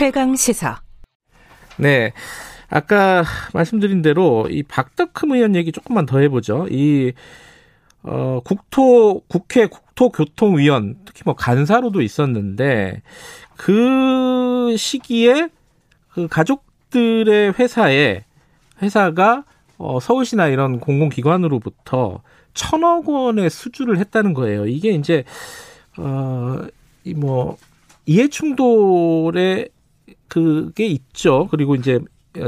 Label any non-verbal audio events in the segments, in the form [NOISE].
최강 시사. 네. 아까 말씀드린 대로 이 박덕흠 의원 얘기 조금만 더 해보죠. 이 어, 국토 국회 국토교통위원 특히 뭐 간사로도 있었는데 그 시기에 그 가족들의 회사에 회사가 어, 서울시나 이런 공공기관으로부터 천억 원의 수주를 했다는 거예요. 이게 이제 어 이뭐 이해 충돌에 그게 있죠. 그리고 이제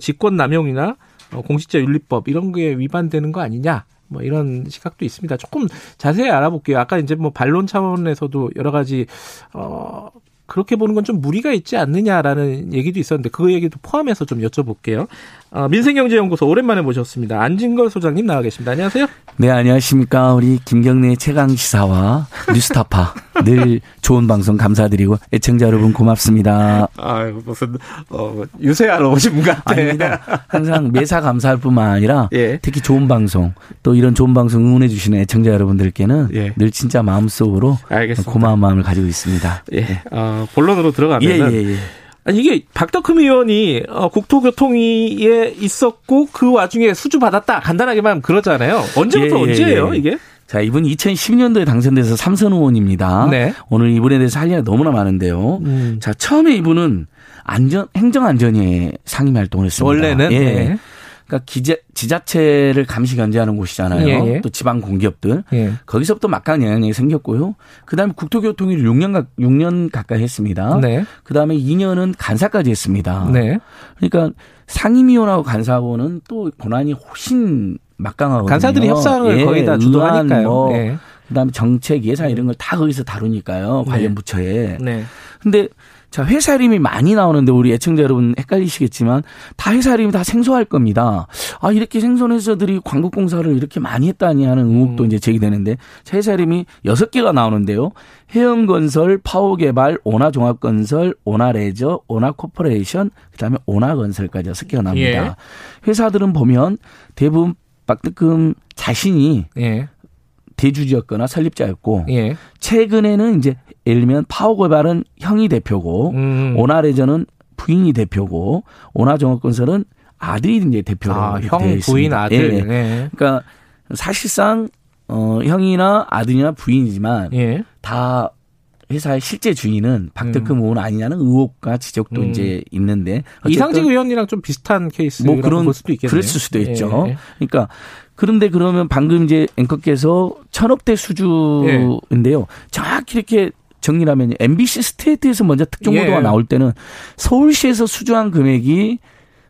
직권 남용이나 어, 공직자 윤리법 이런 게 위반되는 거 아니냐? 뭐 이런 시각도 있습니다. 조금 자세히 알아볼게요. 아까 이제 뭐 반론 차원에서도 여러 가지 어 그렇게 보는 건 좀 무리가 있지 않느냐라는 얘기도 있었는데 그 얘기도 포함해서 좀 여쭤볼게요. 어, 민생경제연구소 오랜만에 모셨습니다. 안진걸 소장님 나와 계십니다. 안녕하세요. 네, 안녕하십니까. 우리 김경래 최강 시사와 뉴스타파 [LAUGHS] 늘 좋은 방송 감사드리고 애청자 여러분 고맙습니다. 아 무슨 어, 유세하러 오신 분 같아. 아닙니다. 항상 매사 감사할 뿐만 아니라 [LAUGHS] 예. 특히 좋은 방송 또 이런 좋은 방송 응원해 주시는 애청자 여러분들께는 예. 늘 진짜 마음속으로 알겠습니다. 고마운 마음을 가지고 있습니다. 예. 네. 어, 본론으로 들어가면은 예, 예, 예. 아니 이게 박덕흠 의원이 어, 국토교통위에 있었고 그 와중에 수주 받았다 간단하게만 그러잖아요. 언제부터 예, 예, 언제예요 이게? 자, 이분 2012년도에 당선돼서 삼선 의원입니다. 네. 오늘 이분에 대해서 할 얘기가 너무나 많은데요. 음. 자, 처음에 이분은 안전 행정안전위 상임 활동을 했습니다. 원래는 예. 네. 그러니까 기자, 지자체를 감시 견제하는 곳이잖아요. 예, 예. 또 지방 공기업들. 예. 거기서부터 막강한 영향력이 생겼고요. 그다음에 국토교통위를 6년 6년 가까이 했습니다. 네. 그다음에 2년은 간사까지 했습니다. 네. 그러니까 상임위원하고 간사하고는 또 권한이 훨씬 막강하거든요. 간사들이 협상을 예, 거의 다 주도하니까요. 뭐 예. 그다음에 정책 예산 이런 걸 다 거기서 다루니까요. 관련 네. 부처에. 네. 근데 자, 회사 이름이 많이 나오는데 우리 애청자 여러분 헷갈리시겠지만 다 회사 이름이 다 생소할 겁니다. 아, 이렇게 생소한 회사들이 관급공사를 이렇게 많이 했다니 하는 의혹도 음. 이제 제기되는데 회사 이름이 여섯 개가 나오는데요. 혜영건설, 파워개발, 원하종합건설, 원하레저, 원하코퍼레이션, 그다음에 원하건설까지 여섯 개가 나옵니다. 예. 회사들은 보면 대부분 박득금 자신이 예. 대주주였거나 설립자였고 예. 최근에는 이제 예를 들면 파워개발은 형이 대표고 음. 오나레저는 부인이 대표고 오나종합건설은 아들이 이제 대표로 아, 형 부인 아들. 예. 네. 그러니까 사실상 어 형이나 아들이나 부인이지만 예. 다 회사의 실제 주인은 박덕흠 음. 의원 아니냐는 의혹과 지적도 음. 이제 있는데 이상직 의원이랑 좀 비슷한 케이스뭐 그런 볼 수도 있겠네요. 그랬을 수도 있죠. 예. 그러니까 그런데 그러면 방금 이제 앵커께서 천억대 수주인데요. 예. 정확히 이렇게 정리하면 MBC 스테이트에서 먼저 특종 보도가 예. 나올 때는 서울시에서 수주한 금액이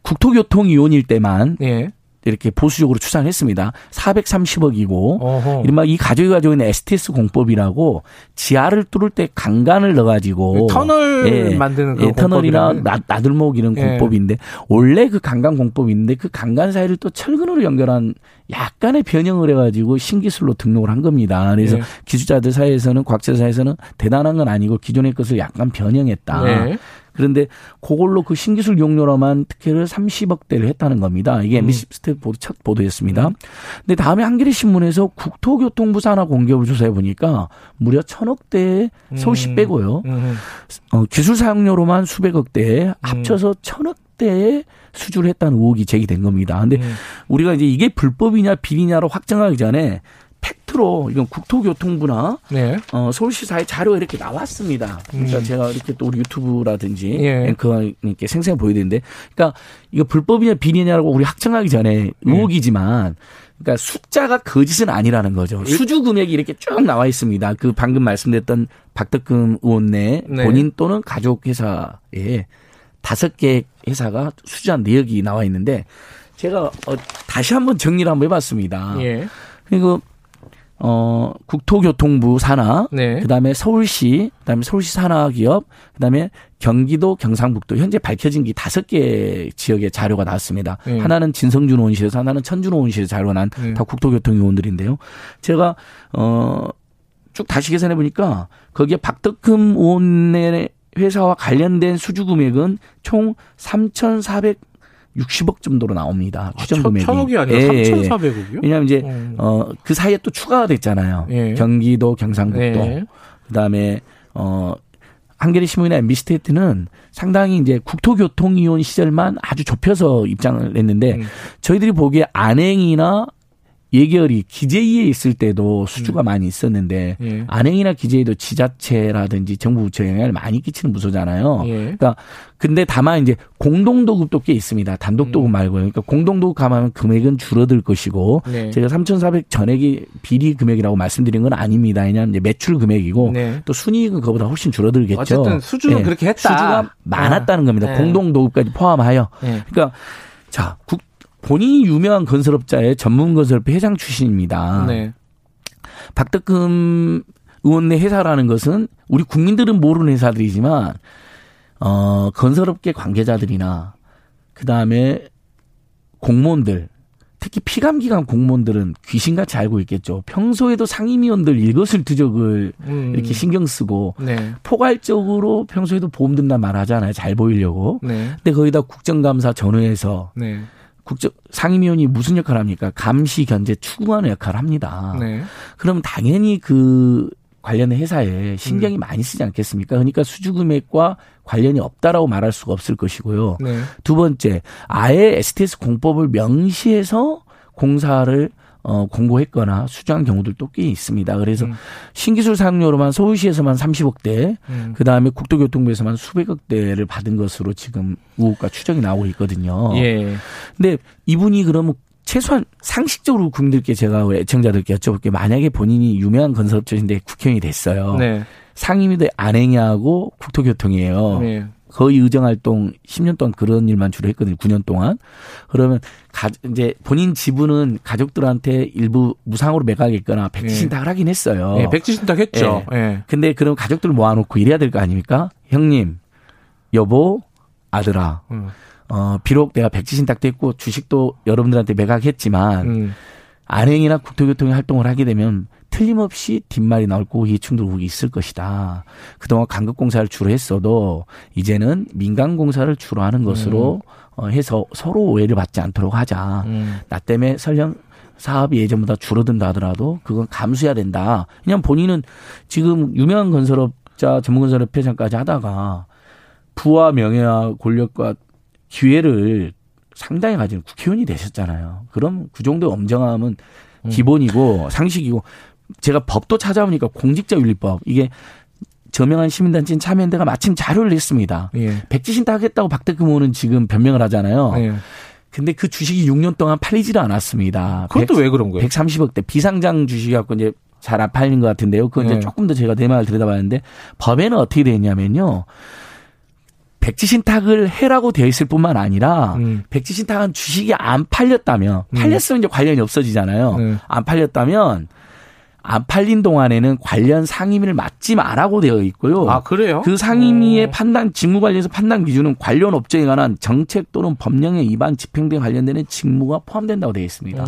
국토교통위원일 때만 예. 이렇게 보수적으로 추산했습니다. 430억이고 어허. 이른바 이 가족이 가지고 있는 STS 공법이라고 지하를 뚫을 때 강간을 넣어가지고 터널 예, 만드는 예, 터널이나 나, 나들목 이런 예. 공법인데 원래 그 강간 공법인데 그 강간 사이를 또 철근으로 연결한 약간의 변형을 해가지고 신기술로 등록을 한 겁니다. 그래서 예. 기술자들 사이에서는 과학자 사이에서는 대단한 건 아니고 기존의 것을 약간 변형했다. 네. 그런데 그걸로 그 신기술 사용료로만 특혜를 30억 대를 했다는 겁니다. 이게 MBC 음. 스텝 보도 첫 보도였습니다. 음. 근데 다음에 한겨레 신문에서 국토교통부 산하 공기업을 조사해 보니까 무려 천억대 서울시 음. 빼고요. 음. 어, 기술 사용료로만 수백억대 음. 합쳐서 천억대에 수주를 했다는 의혹이 제기된 겁니다. 근데 음. 우리가 이제 이게 불법이냐 비리냐로 확정하기 전에 팩트로 이건 국토교통부나 네. 어, 서울시사의 자료가 이렇게 나왔습니다. 그러니까 음. 제가 이렇게 또 우리 유튜브라든지 예. 앵커님께 생생히 보여드리는데, 그러니까 이거 불법이냐 비리냐라고 우리 확정하기 전에 의혹이지만. 그러니까 숫자가 거짓은 아니라는 거죠. 수주 금액이 이렇게 쭉 나와 있습니다. 그 방금 말씀드렸던 박덕금 의원 내 네. 본인 또는 가족 회사에 다섯 개 회사가 수주한 내역이 나와 있는데 제가 어, 다시 한번 정리를 한번 해봤습니다. 예. 그리고 어, 국토교통부 산하, 네. 그다음에 서울시, 그다음에 서울시 산하 기업, 그다음에 경기도 경상북도 현재 밝혀진 게 다섯 개 지역의 자료가 나왔습니다. 네. 하나는 진성준 의원실에서 하나는 천준 의원실에서 자료가 난다 네. 국토교통 의원들인데요. 제가 어쭉 다시 계산해 보니까 거기에 박덕흠 의원의 회사와 관련된 수주 금액은 총 3,400 60억 정도로 나옵니다. 아, 추정 금액이. 천억이 아니라 예, 3,400억이요? 왜냐하면 이제 음. 어그 사이에 또 추가가 됐잖아요. 예. 경기도, 경상북도, 예. 그다음에 어 한겨레 신문이나 MBC 테이트는 상당히 이제 국토교통위원 시절만 아주 좁혀서 입장을 냈는데 음. 저희들이 보기에 안행이나 예결이 기재위에 있을 때도 수주가 음. 많이 있었는데 예. 안행이나 기재위도 지자체라든지 정부 부처 영향을 많이 끼치는 부서잖아요. 예. 그러니까 근데 다만 이제 공동도급도 꽤 있습니다. 단독도급 음. 말고요. 그러니까 공동도급 가면 금액은 줄어들 것이고 네. 제가 3,400 전액이 비리 금액이라고 말씀드린 건 아닙니다. 왜냐하면 이제 매출 금액이고 네. 또 순이익은 그보다 훨씬 줄어들겠죠. 어쨌든 수주는 네. 그렇게 했다. 수주가 많았다는 겁니다. 네. 공동도급까지 포함하여. 네. 그러니까 자 국, 본인이 유명한 건설업자의 전문 건설업 회장 출신입니다. 네. 박덕금 의원의 회사라는 것은 우리 국민들은 모르는 회사들이지만 어 건설업계 관계자들이나 그 다음에 공무원들 특히 피감기관 공무원들은 귀신같이 알고 있겠죠. 평소에도 상임위원들 일거을 투족을 음. 이렇게 신경 쓰고 네. 포괄적으로 평소에도 보험 든다 말하잖아요. 잘 보이려고. 네. 근데 거기다 국정감사 전후에서 네. 국정 상임위원이 무슨 역할을 합니까? 감시 견제 추구하는 역할을 합니다. 네. 그럼 당연히 그 관련 회사에 신경이 음. 많이 쓰지 않겠습니까? 그러니까 수주 금액과 관련이 없다라고 말할 수가 없을 것이고요. 네. 두 번째, 아예 STS 공법을 명시해서 공사를 어, 공고했거나 수주한 경우들도 꽤 있습니다. 그래서 음. 신기술 사용료로만 서울시에서만 30억대, 음. 그 다음에 국토교통부에서만 수백억대를 받은 것으로 지금 우호가 추정이 나오고 있거든요. 예. 근데 이분이 그러면 최소한 상식적으로 국민들께 제가 애청자들께 여쭤볼게요. 만약에 본인이 유명한 건설업체인데 국회의원이 됐어요. 네. 상임위도 안행하고 국토교통이에요. 네. 거의 의정활동 10년 동안 그런 일만 주로 했거든요. 9년 동안. 그러면 가, 이제 본인 지분은 가족들한테 일부 무상으로 매각했거나 백지신탁을 예. 하긴 했어요. 예, 백지신탁 했죠. 예. 예. 근데 그럼 가족들 모아놓고 이래야 될 거 아닙니까? 형님, 여보, 아들아. 음. 어, 비록 내가 백지신탁도 했고 주식도 여러분들한테 매각했지만 음. 안행이나 국토교통의 활동을 하게 되면 틀림없이 뒷말이 나올 거고 이해충돌이 있을 것이다. 그동안 간급공사를 주로 했어도 이제는 민간공사를 주로 하는 것으로 음. 어, 해서 서로 오해를 받지 않도록 하자. 음. 나 때문에 설령 사업이 예전보다 줄어든다 하더라도 그건 감수해야 된다. 그냥 본인은 지금 유명한 건설업자 전문건설업 회장까지 하다가 부와 명예와 권력과 기회를 상당히 가진 국회의원이 되셨잖아요. 그럼 그 정도의 엄정함은 음. 기본이고 상식이고 제가 법도 찾아보니까 공직자윤리법 이게 저명한 시민단체인 참여연대가 마침 자료를 냈습니다. 예. 백지신탁 하겠다고 박대금 의원은 지금 변명을 하잖아요. 예. 근데 그 주식이 6년 동안 팔리지를 않았습니다. 그것도 100, 왜 그런 거예요? 130억대 비상장 주식이 갖고 이제 잘 안 팔린 것 같은데요. 그건 이제 예. 조금 더 제가 내말을 들여다봤는데 법에는 어떻게 되어 있냐면요. 백지신탁을 해라고 되어 있을 뿐만 아니라 음. 백지신탁은 주식이 안 팔렸다면 음. 팔렸으면 이제 관련이 없어지잖아요. 음. 안 팔렸다면 안 팔린 동안에는 관련 상임위를 맡지 말라고 되어 있고요. 아, 그래요? 그 상임위의 오. 어. 판단, 직무 관련해서 판단 기준은 관련 업종에 관한 정책 또는 법령에 위반 집행 등 관련되는 직무가 포함된다고 되어 있습니다.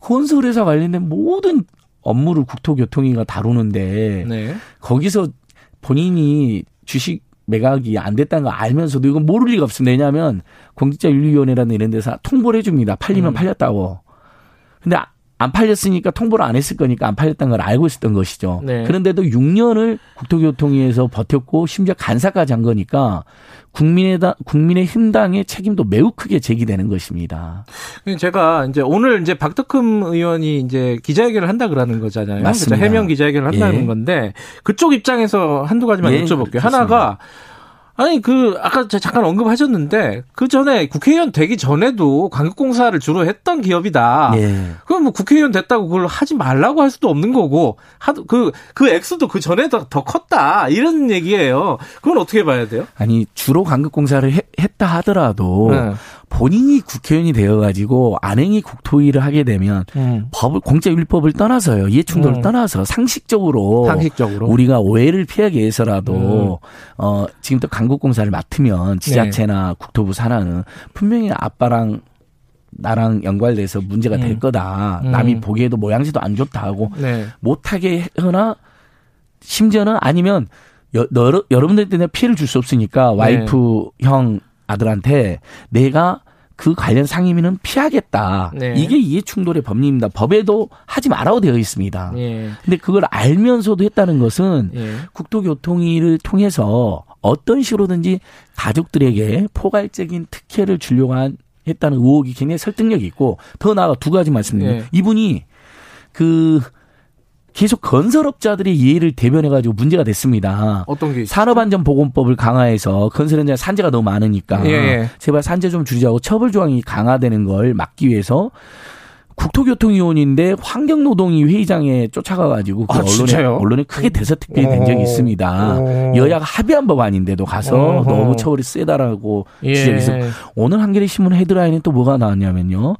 건설회사 관련된 모든 업무를 국토교통위가 다루는데 네. 거기서 본인이 주식 매각이 안 됐다는 걸 알면서도 이건 모를 리가 없습니다. 왜냐하면 공직자윤리위원회라는 이런 데서 통보를 해줍니다. 팔리면 음. 팔렸다고. 근데 안 팔렸으니까 통보를 안 했을 거니까 안 팔렸다는 걸 알고 있었던 것이죠. 네. 그런데도 6년을 국토교통위에서 버텼고 심지어 간사까지 한 거니까 국민의 국민의 힘당의 책임도 매우 크게 제기되는 것입니다. 제가 이제 오늘 이제 박덕흠 의원이 이제 기자회견을 한다 그러는 거잖아요. 맞습니다. 그렇죠? 해명 기자회견을 한다는 예. 건데 그쪽 입장에서 한두 가지만 예. 여쭤볼게요. 하나가 아니 그 아까 잠깐 언급하셨는데 그 전에 국회의원 되기 전에도 광역공사를 주로 했던 기업이다. 예. 그럼 뭐 국회의원 됐다고 그걸 하지 말라고 할 수도 없는 거고 하도 그그 그 액수도 그 전에 더, 더 컸다 이런 얘기예요. 그건 어떻게 봐야 돼요? 아니 주로 광역공사를 했다 하더라도 네. 본인이 국회의원이 되어가지고 안행이 국토위를 하게 되면 음. 법을 공짜 율법을 떠나서요 이해충돌을 음. 떠나서 상식적으로 상식적으로 우리가 오해를 피하기 위해서라도 음. 어 지금 또 강국공사를 맡으면 지자체나 네. 국토부 산하는 분명히 아빠랑 나랑 연관돼서 문제가 될 음. 거다. 음. 남이 보기에도 모양새도 안 좋다 하고 네. 못하게 하거나 심지어는 아니면 여, 여러, 여러분들 때문에 피해를 줄 수 없으니까 와이프 네. 형 아들한테 내가 그 관련 상임위는 피하겠다. 네. 이게 이해 충돌의 법리입니다. 법에도 하지 말아도 되어 있습니다. 예. 근데 그걸 알면서도 했다는 것은 예. 국토교통위를 통해서 어떤 식으로든지 가족들에게 포괄적인 특혜를 주려고 한 했다는 의혹이 굉장히 설득력이 있고 더 나아가 두 가지 말씀드립니다. 예. 이분이 그 계속 건설업자들의 이해를 대변해가지고 문제가 됐습니다. 어떤 게 산업안전보건법을 강화해서 건설 현장 산재가 너무 많으니까 예, 예. 제발 산재 좀 줄이자고 처벌 조항이 강화되는 걸 막기 위해서 국토교통위원인데 환경노동위 회의장에 쫓아가가지고 그 아, 언론에 언론에 크게 대서특필이 된 적이 있습니다. 오. 여야가 합의한 법안인데도 가서 어허. 너무 처벌이 세다라고 예. 지적해서 오늘 한겨레 신문 헤드라인에 또 뭐가 나왔냐면요.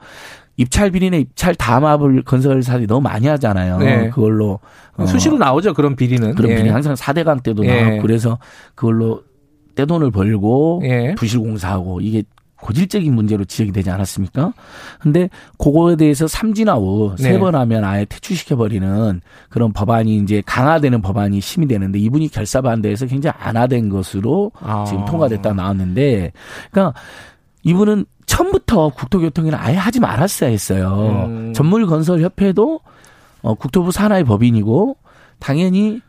입찰 비리나 입찰 담합을 건설사들이 너무 많이 하잖아요. 네. 그걸로 어, 수시로 나오죠 그런 비리는. 그런 예. 비리 항상 4대강 때도 예. 나왔고 그래서 그걸로 떼돈을 벌고 예. 부실공사하고 이게 고질적인 문제로 지적이 되지 않았습니까? 근데 그거에 대해서 삼진아우 네. 세번 하면 아예 퇴출시켜 버리는 그런 법안이 이제 강화되는 법안이 심의 되는데 이분이 결사 반대해서 굉장히 안화된 것으로 아. 지금 통과됐다 나왔는데 그러니까 이분은 처음부터 국토교통위는 아예 하지 말았어야 했어요. 음. 전물건설협회도 어, 국토부 산하의 법인이고 당연히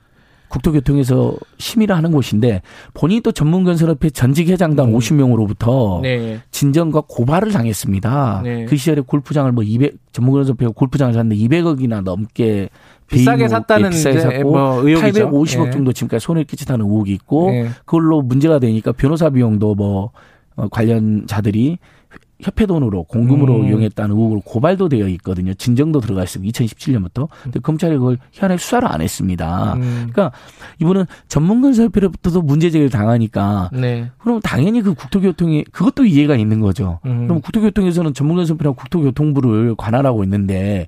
국토교통에서 심의를 하는 곳인데 본인이 또 전문건설협회 전직 회장단 음. 50명으로부터 네. 진정과 고발을 당했습니다. 네. 그 시절에 골프장을 뭐 200, 전문건설협회가 골프장을 샀는데 200억이나 넘게 비싸게 샀다는 비싸게 샀고 뭐 850억 네. 정도 지금까지 손해를 끼쳤다는 의혹이 있고 네. 그걸로 문제가 되니까 변호사 비용도 뭐 어, 관련자들이 협회 돈으로 공금으로 음. 이용했다는 의혹으로 고발도 되어 있거든요. 진정도 들어가 있어요. 2017년부터. 근데 검찰이 그걸 희한하게 수사를 안 했습니다. 음. 그러니까 이분은 전문건설협회로부터도 문제 제기를 당하니까 네. 그럼 당연히 그 국토교통이 그것도 이해가 있는 거죠. 음. 그럼 국토교통에서는 전문건설협회랑 국토교통부를 관할하고 있는데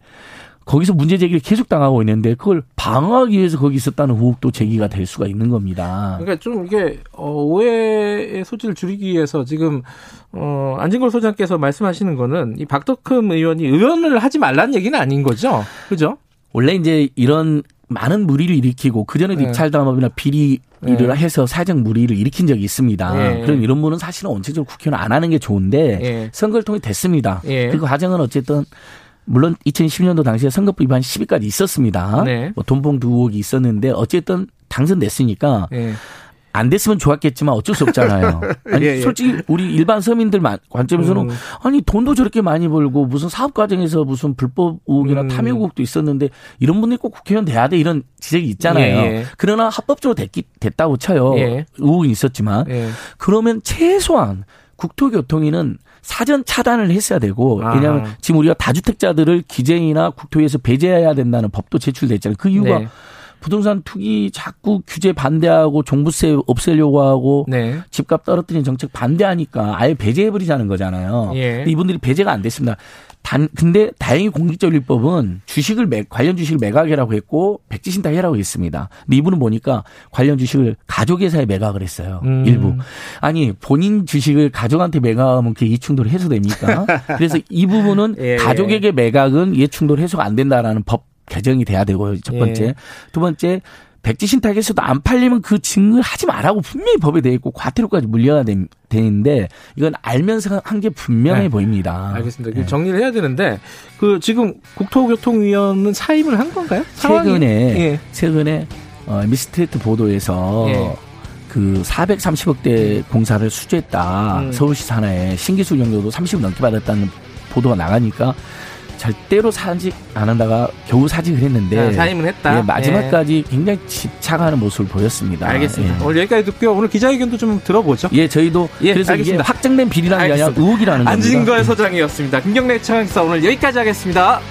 거기서 문제 제기를 계속 당하고 있는데 그걸 방어하기 위해서 거기 있었다는 의혹도 제기가 될 수가 있는 겁니다. 그러니까 좀 이게 어, 오해의 소지를 줄이기 위해서 지금 어, 안진걸 소장께서 말씀하시는 거는 이 박덕흠 의원이 의원을 하지 말라는 얘기는 아닌 거죠, 그죠? 원래 이제 이런 많은 무리를 일으키고 그 전에 네. 입찰 담합이나 비리 일을 네. 해서 사정 무리를 일으킨 적이 있습니다. 네. 그럼 이런 분은 사실은 원칙적으로 국회의원 안 하는 게 좋은데 네. 선거를 통해 됐습니다. 네. 그 과정은 어쨌든 물론 2010년도 당시에 선거법 위반 10위까지 있었습니다. 네. 뭐 돈봉 두억이 있었는데 어쨌든 당선됐으니까 네. 안 됐으면 좋았겠지만 어쩔 수 없잖아요. [LAUGHS] 아니 예, 예. 솔직히 우리 일반 서민들 관점에서는 음. 아니 돈도 저렇게 많이 벌고 무슨 사업 과정에서 무슨 불법 의혹이나 음. 탐욕 의혹도 있었는데 이런 분들이 꼭 국회의원 돼야 돼 이런 지적이 있잖아요. 예, 예. 그러나 합법적으로 됐기, 됐다고 쳐요. 예. 의혹이 있었지만 예. 그러면 최소한 국토교통위는 사전 차단을 했어야 되고 왜냐하면 아. 지금 우리가 다주택자들을 기재이나 국토위에서 배제해야 된다는 법도 제출됐잖아요. 그 이유가 네. 부동산 투기 자꾸 규제 반대하고 종부세 없애려고 하고 네. 집값 떨어뜨리는 정책 반대하니까 아예 배제해버리자는 거잖아요. 예. 이분들이 배제가 안 됐습니다. 단 근데 다행히 공직전율법은 주식을 매, 관련 주식을 매각이라고 했고 백지 신탁해라고 했습니다. 근데 이분은 보니까 관련 주식을 가족회사에 매각을 했어요. 음. 일부. 아니 본인 주식을 가족한테 매각하면 그게 이해충돌 해소됩니까? [LAUGHS] 그래서 이 부분은 예. 가족에게 매각은 이해충돌 해소가 안 된다라는 법 개정이 돼야 되고요. 첫 번째. 예. 두 번째 백지 신탁에서도 안 팔리면 그 증을 하지 말라고 분명히 법에 되어 있고 과태료까지 물려야 되는데 이건 알면서 한 게 분명해 네. 보입니다. 알겠습니다. 네. 정리를 해야 되는데 그 지금 국토교통위원은 사임을 한 건가요? 최근에 예. 최근에 어, 미스트레이트 보도에서 예. 그 430억대 공사를 수주했다. 음. 서울시 산하에 신기술 용도도 30억 넘게 받았다는 보도가 나가니까 절대로 사직 안 한다가 겨우 사직을 했는데 아, 사임은 했다. 예, 마지막까지 예. 굉장히 집착하는 모습을 보였습니다. 알겠습니다. 예. 오늘 여기까지 듣고요. 오늘 기자회견도 좀 들어보죠. 예, 저희도 예, 그래서 알겠습니다. 이게 확정된 비리라는 게 아니라 의혹이라는. 안진걸 소장이었습니다. 김경래 청장사 오늘 여기까지 하겠습니다.